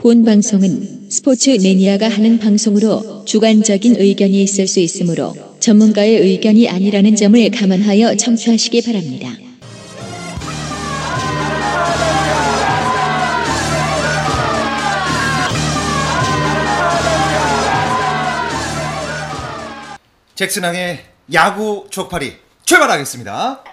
본 방송은 스포츠 매니아가 하는 방송으로 주관적인 의견이 있을 수 있으므로 전문가의 의견이 아니라는 점을 감안하여 청취하시기 바랍니다. 잭슨왕의 야구 추억팔이 출발하겠습니다.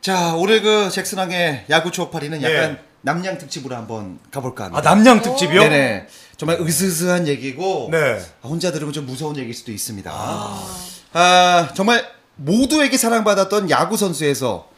자, 오늘 그 잭슨왕의 야구 추억팔이는 약간 예. 남양 특집으로 한번 가볼까 합니다. 아 남양 특집이요? 네네. 정말 으스스한 얘기고 네. 아, 혼자 들으면 좀 무서운 얘기일 수도 있습니다. 아, 정말 모두에게 사랑받았던 야구 선수에서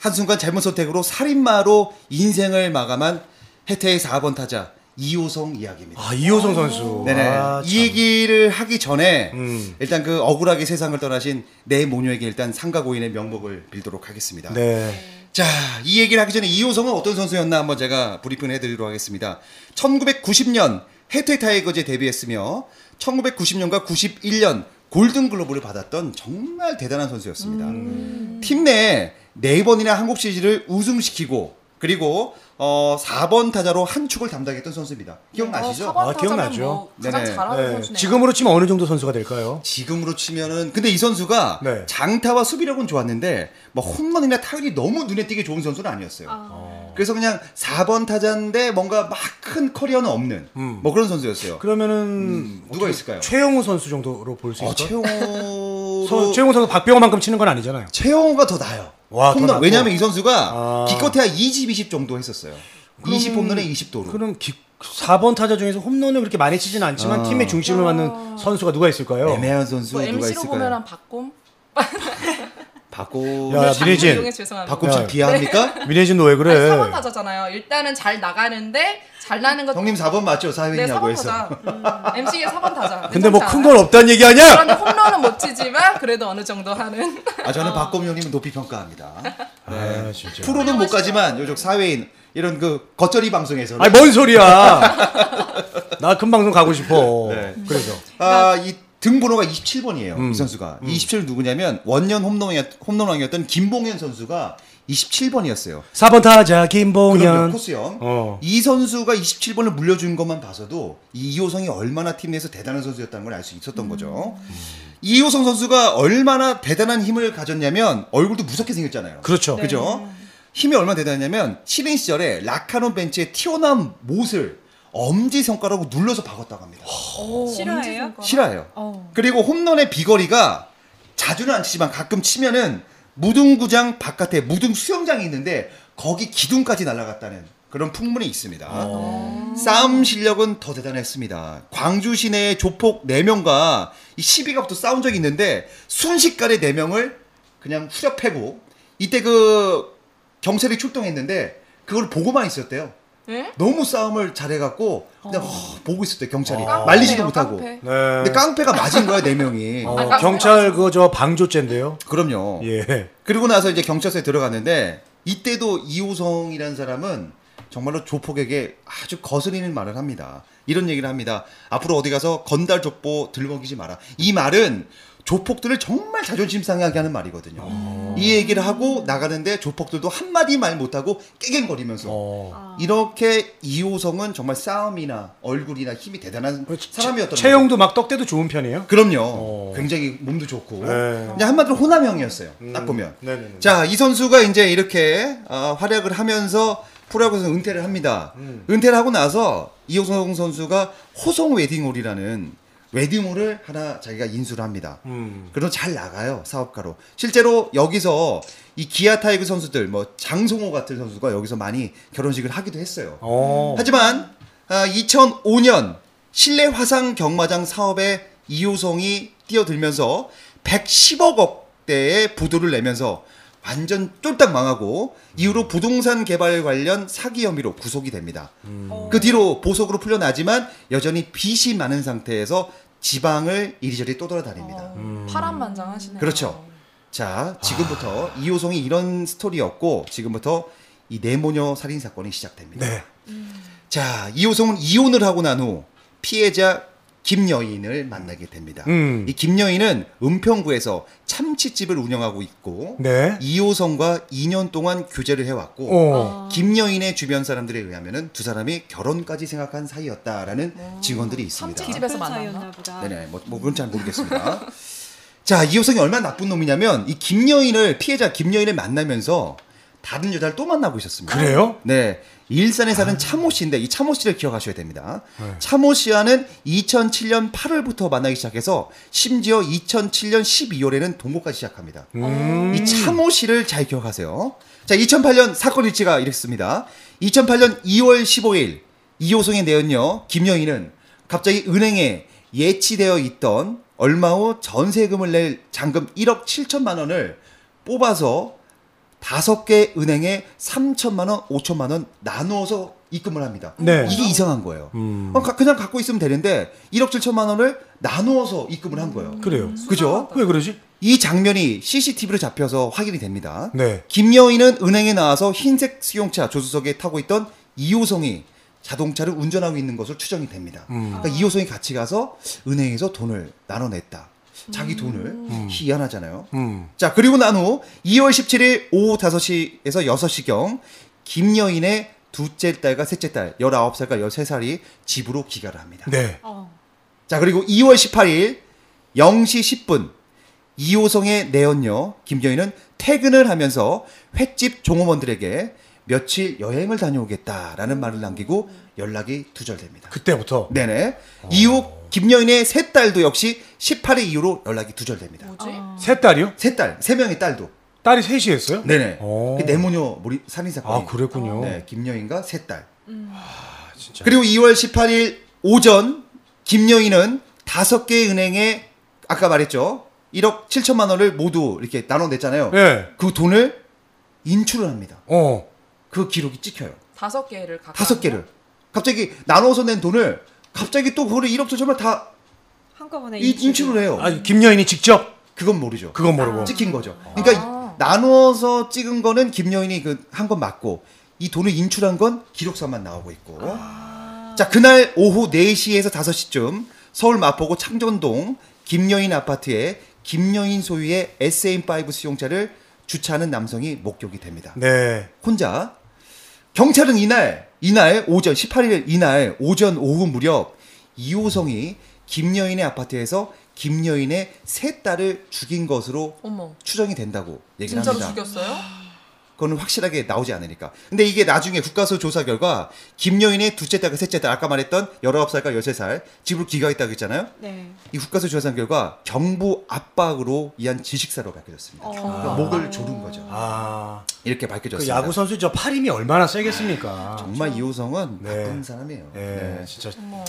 한순간 잘못 선택으로 살인마로 인생을 마감한 해태의 4번 타자 이호성 이야기입니다. 아 이호성 선수. 네네. 아, 이 얘기를 하기 전에 음. 일단 그 억울하게 세상을 떠나신 내 모녀에게 일단 상가고인의 명복을 빌도록 하겠습니다. 네. 자, 이 얘기를 하기 전에 이호성은 어떤 선수였나 한번 제가 브리핑을 해드리도록 하겠습니다. 1990년 해태 타이거즈에 데뷔했으며 1990년과 91년 골든글로브를 받았던 정말 대단한 선수였습니다. 팀 내에 네 번이나 한국 시리즈를 우승시키고 그리고 어 4번 타자로 한 축을 담당했던 선수입니다. 기억나시죠? 아, 아, 기억나죠. 뭐 가장 네네. 잘하는 네. 선수네요. 지금으로 치면 어느 정도 선수가 될까요? 지금으로 치면은 근데 이 선수가 네. 장타와 수비력은 좋았는데 뭐 홈런이나 타율이 너무 눈에 띄게 좋은 선수는 아니었어요. 그래서 그냥 4번 타자인데 뭔가 막 큰 커리어는 없는 음. 뭐 그런 선수였어요. 그러면은 누가 있을까요? 최영우 선수 정도로 볼수 어, 있을까요? 서- 최영우 선수 박병호만큼 치는 건 아니잖아요. 최영호가 더 나요. 와, 더 홈런. 왜냐하면 이 선수가 아. 기껏해야 20, 20 정도 했었어요. 20 홈런에 20도로. 그럼 기, 4번 타자 중에서 홈런을 그렇게 많이 치진 않지만 아. 팀의 중심을 맡는 선수가 누가 있을까요? 애매한 선수 뭐 누가 MC로 있을까요? 보면 한 박곰? 바꿔 야, 미래진. 이용해 죄송합니다. 바꿔 야. 좀 비하합니까? 민혜진 너왜 아니, 그래? 4번 타자잖아요. 일단은 잘 나가는데 잘 나는 것 형님 4번 맞죠? 네, 사회인 4번 야구에서. 타자. 음, MC의 4번 타자. 근데 뭐 큰 건 없다는 얘기 아니야? 그런데 홈런은 못 치지만 그래도 어느 정도 하는. 아 저는 박검 형님은 높이 평가합니다. 아, 진짜. 프로는 못 가지만 요즘 사회인 이런 그 겉절이 방송에서는 아니 뭔 소리야? 나 큰 방송 가고 싶어. 네. 그래서 아, 이 등번호가 27번이에요. 음. 이 선수가. 27 누구냐면 원년 홈런왕이었, 홈런왕이었던 김봉현 선수가 27번이었어요. 4번 타자 김봉현. 코스형. 어. 이 선수가 27번을 물려준 것만 봐서도 이 이호성이 얼마나 팀 내에서 대단한 선수였다는 걸 알 수 있었던 거죠. 이호성 선수가 얼마나 대단한 힘을 가졌냐면 얼굴도 무섭게 생겼잖아요. 그렇죠. 그죠? 힘이 얼마나 대단했냐면 신인 시절에 라카논 벤치에 튀어나온 못을 엄지 손가락으로 눌러서 박았다고 합니다. 오, 실화예요? 실화예요. 어. 그리고 홈런의 비거리가 자주는 안 치지만 가끔 치면은 무등구장 바깥에 무등 수영장이 있는데 거기 기둥까지 날아갔다는 그런 풍문이 있습니다. 싸움 실력은 더 대단했습니다. 광주 시내의 조폭 4명과 이 시비가 붙어 싸운 적이 있는데 순식간에 4명을 그냥 후려 패고 이때 그 경찰이 출동했는데 그걸 보고만 있었대요. 예? 너무 싸움을 잘해갖고 그냥 허, 보고 있었대 요 경찰이 어. 말리지도 못하고. 깡패. 네. 근데 깡패가 맞은 거야 네 명이. 어, 아, 경찰 그저 방조죄인데요. 그럼요. 예. 그리고 나서 이제 경찰서에 들어갔는데 이때도 이호성이라는 사람은 정말로 조폭에게 아주 거스리는 말을 합니다. 이런 얘기를 합니다. 앞으로 어디 가서 건달 족보 들먹이지 마라. 이 말은 조폭들을 정말 자존심 상하게 하는 말이거든요. 이 얘기를 하고 나가는데 조폭들도 한마디 말 못하고 깨갱거리면서 어. 이렇게 이호성은 정말 싸움이나 얼굴이나 힘이 대단한 사람이었던. 체형도 막 떡대도 좋은 편이에요. 그럼요. 어. 굉장히 몸도 좋고. 네. 그냥 한마디로 호남형이었어요. 딱 보면. 네네네. 자, 이 선수가 이제 이렇게 어, 활약을 하면서 프로야구에서 은퇴를 합니다. 음. 은퇴를 하고 나서 이호성 선수가 호성 웨딩홀이라는 웨딩홀을 하나 자기가 인수를 합니다. 음. 그래서 잘 나가요 사업가로. 실제로 여기서 이 기아 타이거 선수들 뭐 장성호 같은 선수가 여기서 많이 결혼식을 하기도 했어요. 어. 하지만 아, 2005년 실내 화상 경마장 사업에 이호성이 뛰어들면서 110억 억대의 부도를 내면서 완전 쫄딱 망하고 이후로 부동산 개발 관련 사기 혐의로 구속이 됩니다. 그 뒤로 보석으로 풀려나지만 여전히 빚이 많은 상태에서 지방을 이리저리 떠돌아다닙니다. 어, 파란만장하시네요. 그렇죠. 자, 지금부터 이호성이 이런 스토리였고 지금부터 이 내모녀 살인 사건이 시작됩니다. 네. 자, 이호성은 이혼을 하고 난 후 피해자 김여인을 만나게 됩니다. 음. 이 김여인은 은평구에서 참치집을 운영하고 있고 네. 이호성과 2년 동안 교제를 해왔고 어. 김여인의 주변 사람들에 의하면은 두 사람이 결혼까지 생각한 사이였다라는 증언들이 있습니다. 참치 집에서 나쁜 만났나? 보다. 네네, 뭐, 뭐 그건 잘 모르겠습니다. 자, 이호성이 얼마나 나쁜 놈이냐면 이 김여인을 피해자 김여인을 만나면서 다른 여자를 또 만나고 있었습니다. 그래요? 네. 일산에 사는 차모 씨인데 이 차모 씨를 기억하셔야 됩니다. 차모 씨와는 2007년 8월부터 만나기 시작해서 심지어 2007년 12월에는 동거까지 시작합니다. 이 차모 씨를 잘 기억하세요. 자, 2008년 사건 일치가 이랬습니다. 2008년 2월 15일 이호성의 내연녀 김여인은 갑자기 은행에 예치되어 있던 얼마 후 전세금을 낼 잔금 1억 7천만 원을 뽑아서 다섯 개 은행에 3천만 원, 5천만 원 나누어서 입금을 합니다. 네. 이게 이상한 거예요. 음. 어, 가- 그냥 갖고 있으면 되는데 1억 7천만 원을 나누어서 입금을 한 거예요. 그래요. 그죠? 왜 그러지? 이 장면이 CCTV로 잡혀서 확인이 됩니다. 네. 김여인은 은행에 나와서 흰색 수용차 조수석에 타고 있던 이호성이 자동차를 운전하고 있는 것으로 추정이 됩니다. 그러니까 이호성이 같이 가서 은행에서 돈을 나눠냈다. 자기 돈을 희한하잖아요. 음. 자, 그리고 난 후 2월 17일 오후 5시에서 6시경 김여인의 둘째 딸과 셋째 딸 19살과 13살이 집으로 귀가를 합니다. 네. 어. 자, 그리고 2월 18일 0시 10분 이호성의 내연녀 김여인은 퇴근을 하면서 횟집 종업원들에게 며칠 여행을 다녀오겠다라는 말을 남기고 연락이 두절됩니다. 그때부터. 네네. 이후 김여인의 세 딸도 역시 18일 이후로 연락이 두절됩니다. 뭐지? 세 딸이요? 세 딸, 세 명의 딸도. 딸이 셋이었어요? 네네. 오. 그 내모녀 몰이 살인 사건이. 아, 그랬군요. 네, 김여인과 세 딸. 아, 진짜. 그리고 2월 18일 오전 김여인은 다섯 개의 은행에 아까 말했죠. 1억 7천만 원을 모두 이렇게 나눠냈잖아요. 네. 그 돈을 인출을 합니다. 어. 그 기록이 찍혀요. 다섯 개를 각 다섯 개를. 갑자기 나눠서 낸 돈을 갑자기 또 그거를 1억 7천만 다 한꺼번에 이- 인출을 해요. 아, 김여인이 직접 그건 모르죠. 그건 모르고. 찍힌 거죠. 그러니까 아. 나누어서 찍은 거는 김여인이 그 한 건 맞고 이 돈을 인출한 건 기록서만 나오고 있고. 자, 그날 오후 4시에서 5시쯤 서울 마포구 창전동 김여인 아파트에 김여인 소유의 SM5 수용차를 주차하는 남성이 목격이 됩니다. 네. 혼자 경찰은 이날 이날 오전 18일 이날 오전 오후 무렵 이호성이 김여인의 아파트에서 김여인의 세 딸을 죽인 것으로 어머. 추정이 된다고 얘기를 진짜로 합니다. 죽였어요? 그거는 확실하게 나오지 않으니까. 근데 이게 나중에 국가수 조사 결과 김여인의 둘째 딸과 셋째 딸 아까 말했던 19살과 13살 집으로 귀가했다고 했잖아요. 네. 이 국가수 조사 결과 경부 압박으로 이한 지식사로 밝혀졌습니다. 어. 그러니까 목을 조른 거죠. 아. 이렇게 그 밝혀졌습니다. 야구 선수 저 팔힘이 얼마나 세겠습니까? 정말 이호성은 네. 나쁜 사람이에요. 네, 네. 진짜. 어머.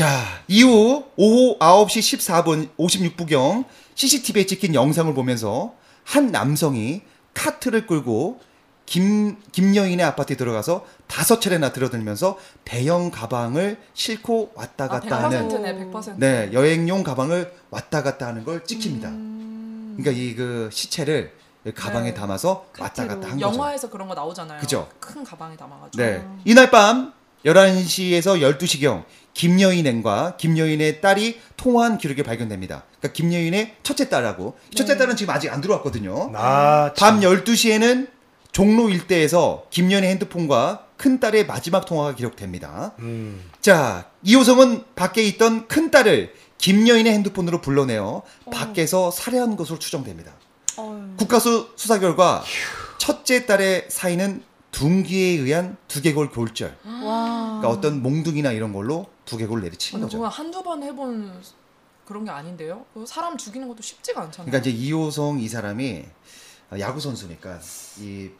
자, 이후 오후 9시 14분 56분경 CCTV에 찍힌 영상을 보면서 한 남성이 카트를 끌고 김, 김여인의 아파트에 들어가서 다섯 차례나 들어들면서 대형 가방을 싣고 왔다 아, 갔다 하는 100%네, 100%. 네, 여행용 가방을 왔다 갔다 하는 걸 찍힙니다. 음. 그러니까 이 그 시체를 가방에 네. 담아서 왔다. 갔다 한 거죠. 영화에서 그런 거 나오잖아요. 그죠? 큰 가방에 담아가지고. 네. 이날 밤 11시에서 12시경 김여인과 김여인의 딸이 통화한 기록이 발견됩니다. 그러니까 김여인의 첫째 딸하고 이 첫째 딸은 지금 아직 안 들어왔거든요. 아, 밤 참. 12시에는 종로 일대에서 김여인의 핸드폰과 큰 딸의 마지막 통화가 기록됩니다. 음. 자, 이호성은 밖에 있던 큰 딸을 김여인의 핸드폰으로 불러내어 밖에서 살해한 것으로 추정됩니다. 어휴. 국가수 수사 결과 첫째 딸의 사인은 둔기에 의한 두개골 골절. 와. 그러니까 어떤 몽둥이나 이런 걸로 두개골을 내리친 아니, 거죠. 그건 한두 번 해본 그런 게 아닌데요? 그 사람 죽이는 것도 쉽지가 않잖아요. 그러니까 이제 이호성 이 사람이 야구 선수니까 이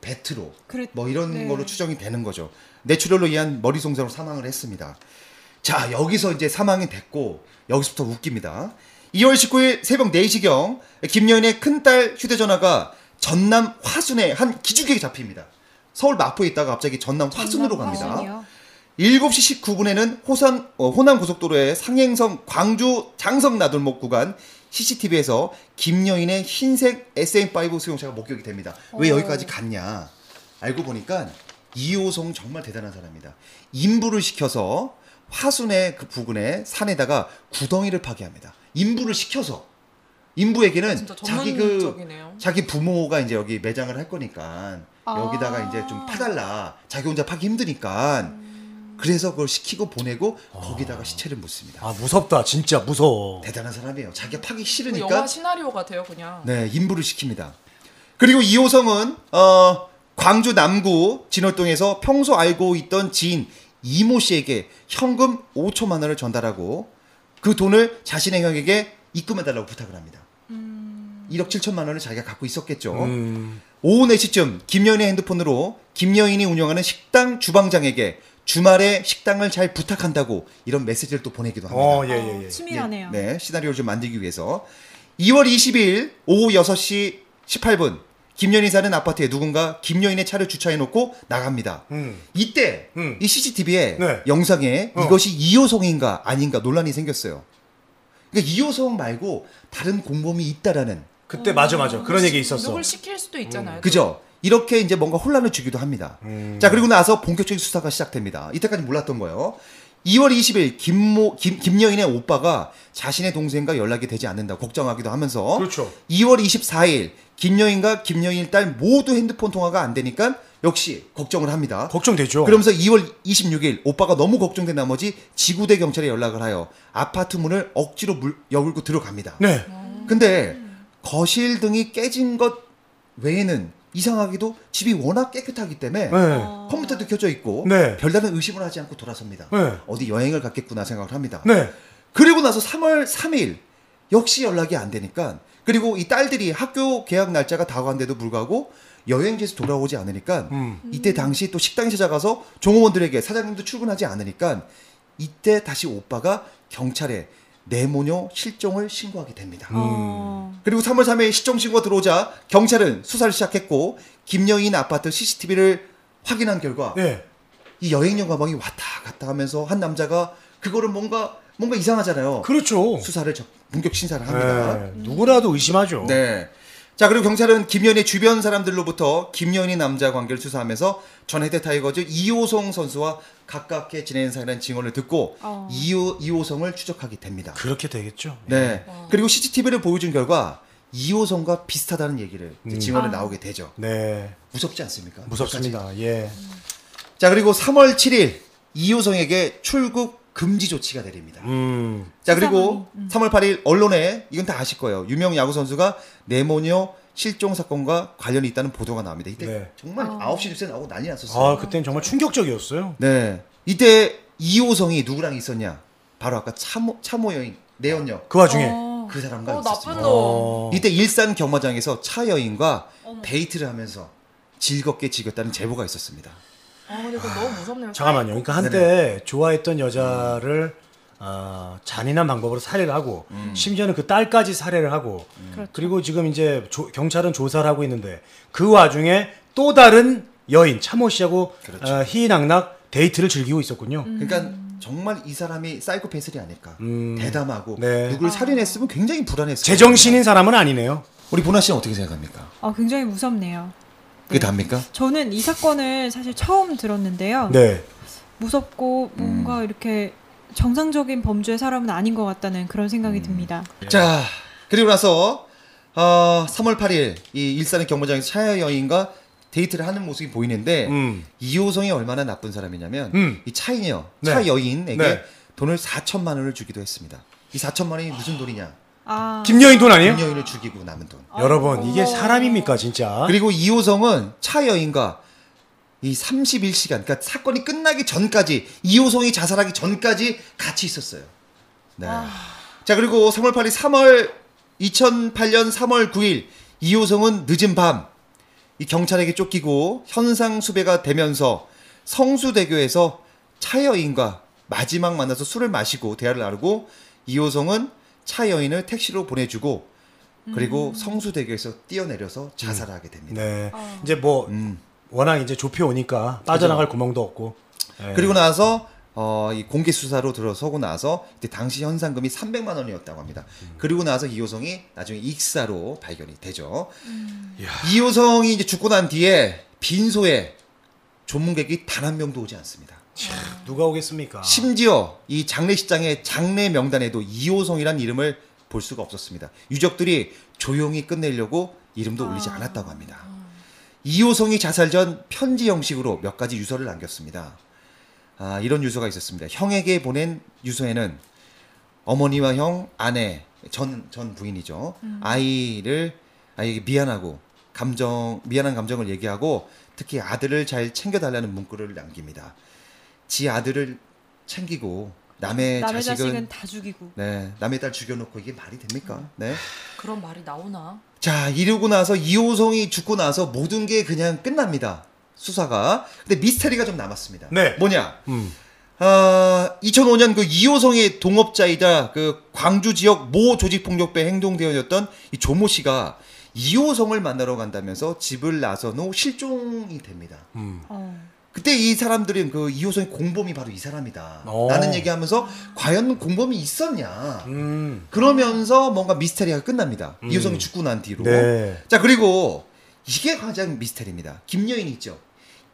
배트로 그랬- 뭐 이런 네. 걸로 추정이 되는 거죠. 뇌출혈로 의한 머리 손상으로 사망을 했습니다. 자 여기서 이제 사망이 됐고 여기서부터 웃깁니다. 2월 19일 새벽 4시경 김여인의 큰딸 휴대전화가 전남 화순의 한 기죽에 잡힙니다. 서울 마포에 있다가 갑자기 전남 화순으로 갑니다. 화순이요? 7시 19분에는 호산, 어, 호남 고속도로의 상행성 광주 장성 나들목 구간 CCTV에서 김여인의 흰색 SM5 수용차가 목격이 됩니다. 왜 어. 여기까지 갔냐? 알고 보니까 이호성 정말 대단한 사람이다. 인부를 시켜서 화순의 그 부근에 산에다가 구덩이를 파괴합니다. 인부를 시켜서 인부에게는 자기 그. 자기 부모가 이제 여기 매장을 할 거니까 아. 여기다가 이제 좀 파달라. 자기 혼자 파기 힘드니까. 그래서 그걸 시키고 보내고 거기다가 시체를 묻습니다. 아 무섭다 진짜 무서워. 대단한 사람이에요. 자기가 파기 그 싫으니까 영화 시나리오 같아요, 그냥. 네, 인부를 시킵니다. 그리고 이호성은 어, 광주 남구 진월동에서 평소 알고 있던 지인 이모 씨에게 현금 5천만 원을 전달하고 그 돈을 자신의 형에게 입금해 달라고 부탁을 합니다. 1억 7천만 원을 자기가 갖고 있었겠죠. 음. 오후 4시쯤 김여인의 핸드폰으로 김여인이 운영하는 식당 주방장에게 주말에 식당을 잘 부탁한다고 이런 메시지를 또 보내기도 합니다. 어 예 예 예. 어, 치밀하네요. 네, 시나리오를 좀 만들기 위해서 2월 20일 오후 6시 18분 김여인이 사는 아파트에 누군가 김여인의 차를 주차해 놓고 나갑니다. 음. 이때 음. 이 CCTV에 네. 영상에 어. 이것이 이호성인가 아닌가 논란이 생겼어요. 그러니까 이호성 말고 다른 공범이 있다라는 그때 맞아 맞아 그런 얘기 있었어. 누굴 시킬 수도 있잖아요. 그죠? 이렇게 이제 뭔가 혼란을 주기도 합니다. 음. 자, 그리고 나서 본격적인 수사가 시작됩니다. 이때까지 몰랐던 거예요. 2월 20일 김모 김 김여인의 오빠가 자신의 동생과 연락이 되지 않는다 걱정하기도 하면서 그렇죠. 2월 24일 김여인과 김여인 딸 모두 핸드폰 통화가 안 되니까 역시 걱정을 합니다. 걱정되죠. 그러면서 2월 26일 오빠가 너무 걱정된 나머지 지구대 경찰에 연락을 하여 아파트 문을 억지로 물, 열고 들어갑니다. 네. 근데 거실 등이 깨진 것 외에는 이상하게도 집이 워낙 깨끗하기 때문에 네. 어. 컴퓨터도 켜져 있고 네. 별다른 의심을 하지 않고 돌아섭니다. 네. 어디 여행을 갔겠구나 생각을 합니다. 네. 그리고 나서 3월 3일 역시 연락이 안 되니까 그리고 이 딸들이 학교 개학 날짜가 다가간데도 불구하고 여행지에서 돌아오지 않으니까 음. 이때 당시 또 식당에 찾아가서 종업원들에게 사장님도 출근하지 않으니까 이때 다시 오빠가 경찰에 내 모녀 실종을 신고하게 됩니다. 음. 어. 그리고 3월 3일 실종 신고가 들어오자 경찰은 수사를 시작했고 김여인 아파트 CCTV를 확인한 결과 네. 이 여행용 가방이 왔다 갔다 하면서 한 남자가 그거를 뭔가 뭔가 이상하잖아요. 그렇죠. 수사를 저- 본격 신사를 합니다. 네. 누구라도 의심하죠. 네. 자 그리고 경찰은 김여인의 주변 사람들로부터 김여인의 남자 관계를 수사하면서 전 해태 타이거즈 이호성 선수와 가깝게 지내는 사이라는 증언을 듣고 어. 이호, 이호성을 추적하게 됩니다. 그렇게 되겠죠. 네. 그리고 CCTV를 보여준 결과 이호성과 비슷하다는 얘기를 음. 증언을 아. 나오게 되죠. 네. 무섭지 않습니까? 무섭습니다. 예. 자 그리고 3월 7일 이호성에게 출국 금지 조치가 내립니다. 음. 자 그리고 음. 3월 8일 언론에 이건 다 아실 거예요. 유명 야구 선수가 네모녀 실종 사건과 관련이 있다는 보도가 나옵니다. 이때 네. 정말 아. 9시 뉴스에 나오고 난리 났었어요. 아, 그때는 정말 충격적이었어요. 네. 이때 이호성이 누구랑 있었냐? 바로 아까 참모 참모 여인 내연녀 그 와중에 어. 그 사람과 어, 있었습니다. 어. 이때 일산 경마장에서 차 여인과 어머. 데이트를 하면서 즐겁게 즐겼다는 제보가 있었습니다. 아, 근데 그거 너무 무섭네요. 잠깐만요. 그러니까 한때 좋아했던 여자를 아, 잔인한 방법으로 살해를 하고 음. 심지어는 그 딸까지 살해를 하고 그렇죠. 그리고 지금 이제 조- 경찰은 조사를 하고 있는데 그 와중에 또 다른 여인 참호 씨하고 그렇죠. 어, 희낙낙 데이트를 즐기고 있었군요. 그러니까 정말 이 사람이 사이코패스이 아닐까. 음. 대담하고 네. 누굴 살인했으면 굉장히 불안했을 제정신인 사람은 아니네요. 우리 보나 씨는 어떻게 생각합니까? 아, 굉장히 무섭네요. 그게 답니까? 저는 이 사건을 사실 처음 들었는데요. 네. 무섭고 뭔가 음. 이렇게 정상적인 범죄의 사람은 아닌 것 같다는 그런 생각이 음. 듭니다. 자 그리고 나서 어, 3월 8일 이 일산의 경마장에서 차 여인과 데이트를 하는 모습이 보이는데 음. 이호성이 얼마나 나쁜 사람이냐면 음. 이 차이녀 네. 차 여인에게 네. 돈을 4천만 원을 주기도 했습니다. 이 4천만 원이 무슨 돈이냐? 아, 김여인 돈 아니에요? 김여인을 죽이고 남은 돈. 여러분 이게 어. 사람입니까 진짜? 그리고 이호성은 차 여인과 이 31시간, 그러니까 사건이 끝나기 전까지 이호성이 자살하기 전까지 같이 있었어요. 네. 자 그리고 3월 8일 3월 2008년 3월 9일 이호성은 늦은 밤 이 경찰에게 쫓기고 현상 수배가 되면서 성수대교에서 차 여인과 마지막 만나서 술을 마시고 대화를 나누고 이호성은 차 여인을 택시로 보내주고 그리고 성수대교에서 뛰어내려서 자살을 하게 됩니다. 네. 어. 이제 뭐 음. 워낙 이제 좁혀 오니까 빠져나갈 구멍도 없고. 네. 그리고 나서 어, 이 공개 수사로 들어서고 나서 이때 당시 현상금이 300만 원이었다고 합니다. 그리고 나서 이호성이 나중에 익사로 발견이 되죠. 이호성이 이제 죽고 난 뒤에 빈소에 조문객이 단 한 명도 오지 않습니다. 누가 오겠습니까? 심지어 이 장례식장의 장례 명단에도 이호성이라는 이름을 볼 수가 없었습니다. 유족들이 조용히 끝내려고 이름도 올리지 않았다고 합니다. 이호성이 자살 전 편지 형식으로 몇 가지 유서를 남겼습니다. 아, 이런 유서가 있었습니다. 형에게 보낸 유서에는 어머니와 형, 아내, 전, 전 부인이죠. 아이를, 아이에게 미안하고, 감정, 미안한 감정을 얘기하고, 특히 아들을 잘 챙겨달라는 문구를 남깁니다. 지 아들을 챙기고, 남의, 남의 자식은, 자식은 다 죽이고. 네, 남의 딸 죽여놓고 이게 말이 됩니까? 네. 그런 말이 나오나? 자, 이러고 나서 이호성이 죽고 나서 모든 게 그냥 끝납니다. 수사가. 근데 미스테리가 좀 남았습니다. 네. 뭐냐? 음. 아, 2005년 그 이호성의 동업자이자 그 광주 지역 모 조직폭력배 행동대원이었던 이 조모 씨가 이호성을 만나러 간다면서 집을 나선 후 실종이 됩니다. 음. 어. 그때 이 사람들은 그 이호성의 공범이 바로 이 사람이다. 어. 라는 얘기하면서 과연 공범이 있었냐. 음. 그러면서 뭔가 미스테리가 끝납니다. 음. 이호성이 죽고 난 뒤로. 네. 자 그리고 이게 가장 미스테리입니다. 김여인 있죠.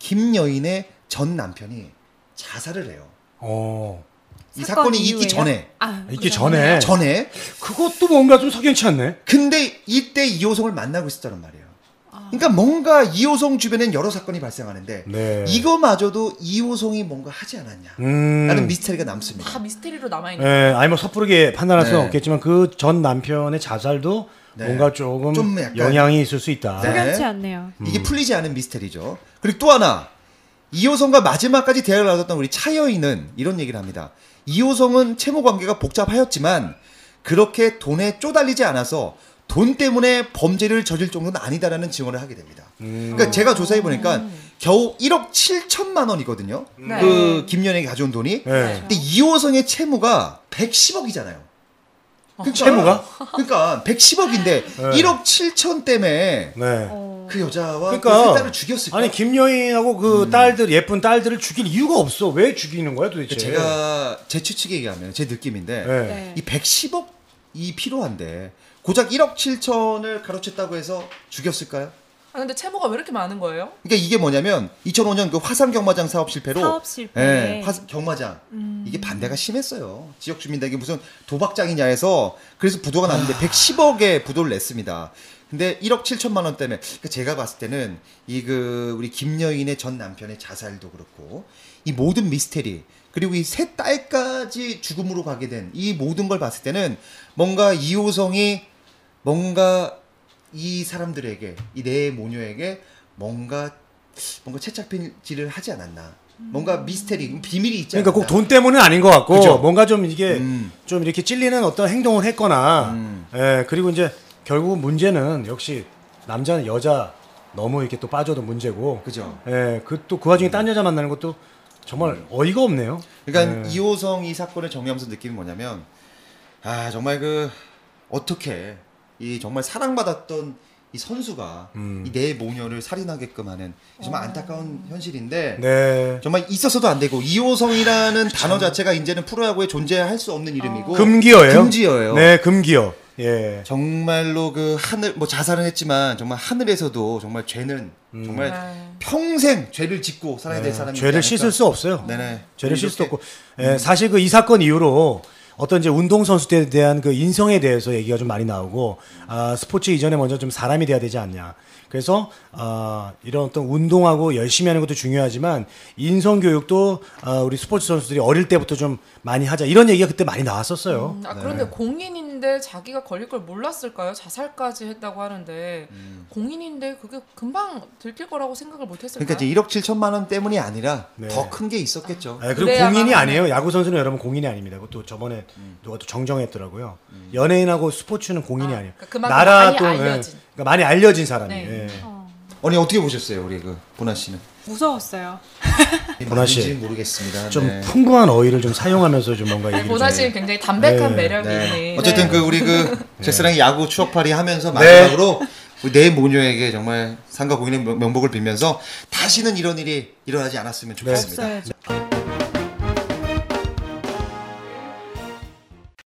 김여인의 전 남편이 자살을 해요. 어. 이 사건이 있기 이후에요? 전에 아, 있기 그 전에. 전에 그것도 뭔가 좀 석연치 않네. 근데 이때 이호성을 만나고 있었다는 말이에요. 그러니까 뭔가 이호성 주변엔 여러 사건이 발생하는데 네. 이거마저도 이호성이 뭔가 하지 않았냐 음. 라는 미스테리가 남습니다. 다 미스테리로 남아 있는 예, 아니 뭐 섣부르게 판단할 수는 네. 없겠지만 그 전 남편의 자살도 네. 뭔가 조금 좀 약간- 영향이 있을 수 있다. 네. 석연치 않네요. 이게 풀리지 않은 미스테리죠. 그리고 또 하나 이호성과 마지막까지 대화를 나눴던 우리 차여인은 이런 얘기를 합니다. 이호성은 채무 관계가 복잡하였지만 그렇게 돈에 쪼달리지 않아서 돈 때문에 범죄를 저질 정도는 아니다라는 증언을 하게 됩니다. 음. 그러니까 제가 조사해 보니까 겨우 1억 7천만 원이거든요. 네. 그 김연에게 가져온 돈이. 네. 근데 이호성의 채무가 110억이잖아요. 그러니까, 채무가? 그러니까 110억인데 1억 7천 때문에 네. 어. 그 여자와 그러니까 그세 딸을 죽였을까? 아니 김여인하고 그 음. 딸들 예쁜 딸들을 죽일 이유가 없어. 왜 죽이는 거야 도대체? 제가 제 추측에 의하면 제 느낌인데 네. 네. 이 110억 이 필요한데 고작 1억 7천을 가로챘다고 해서 죽였을까요? 아 근데 채무가 왜 이렇게 많은 거예요? 그러니까 이게 뭐냐면 2005년 그 화산 경마장 사업 실패로 사업 실패. 예, 화, 경마장 음. 이게 반대가 심했어요. 지역 주민들에게 무슨 도박장이냐 해서 그래서 부도가 났는데 110억의 부도를 냈습니다. 근데 1억 7천만 원 때문에 그러니까 제가 봤을 때는 이 그 우리 김여인의 전 남편의 자살도 그렇고 이 모든 미스테리 그리고 이 세 딸까지 죽음으로 가게 된 이 모든 걸 봤을 때는 뭔가 이호성이 뭔가 이 사람들에게 이 내 모녀에게 뭔가 뭔가 채착질을 하지 않았나 뭔가 미스테리 비밀이 있지 그러니까 꼭 돈 때문은 아닌 것 같고 그죠? 뭔가 좀 이게 음. 좀 이렇게 찔리는 어떤 행동을 했거나 음. 예, 그리고 이제 결국 문제는 역시 남자는 여자 너무 이렇게 또 빠져도 문제고 그죠 예, 그 또 그 와중에 딴 여자 만나는 것도 정말 어이가 없네요. 그러니까 예. 이호성 이 사건을 정리하면서 느낌이 뭐냐면 아 정말 그 어떻게 이 정말 사랑받았던 이 선수가 음. 이내 모녀를 살인하게끔 하는 정말 안타까운 현실인데 네. 정말 있어서도 안 되고 이호성이라는 단어 자체가 이제는 프로야구에 존재할 수 없는 이름이고 금기어예요. 금지어예요. 네, 금기어. 예. 정말로 그 하늘 뭐 자살은 했지만 정말 하늘에서도 정말 죄는 정말 네. 평생 죄를 짓고 살아야 될 네, 사람이 죄를 씻을 수 없어요. 네네 죄를 씻을 수 없고 예, 사실 그 이 사건 이후로 어떤 이제 운동 선수들에 대한 그 인성에 대해서 얘기가 좀 많이 나오고 아, 스포츠 이전에 먼저 좀 사람이 돼야 되지 않냐. 그래서 아, 이런 어떤 운동하고 열심히 하는 것도 중요하지만 인성 교육도 아, 우리 스포츠 선수들이 어릴 때부터 좀 많이 하자 이런 얘기가 그때 많이 나왔었어요. 음, 아 그런데 공인인데 자기가 걸릴 걸 몰랐을까요? 자살까지 했다고 하는데 공인인데 그게 금방 들킬 거라고 생각을 못했을까요? 그러니까 이제 1억 7천만 원 때문이 아니라 네. 더큰 게 있었겠죠. 아, 그리고 공인이. 아니에요. 야구 선수는 여러분 공인이 아닙니다. 그것도 저번에 누가 또 정정했더라고요. 연예인하고 스포츠는 공인이 아, 아니에요. 그러니까 알려진. 예, 그러니까 많이 알려진 사람이에요. 네. 예. 어. 언니 어떻게 보셨어요, 우리 그 보나 씨는? 무서웠어요. 보나 씨. 모르겠습니다. 좀 네. 풍부한 어휘를 좀 사용하면서 좀 뭔가 얘기를 보나 좀 씨는 굉장히 담백한 네, 매력이 네. 어쨌든 그 우리 그 잭스랑의 야구 추억팔이 하면서 네. 마지막으로 우리 내 모녀에게 정말 상가 공인의 명- 명복을 빌면서 다시는 이런 일이 일어나지 않았으면 좋겠습니다. 없어야죠.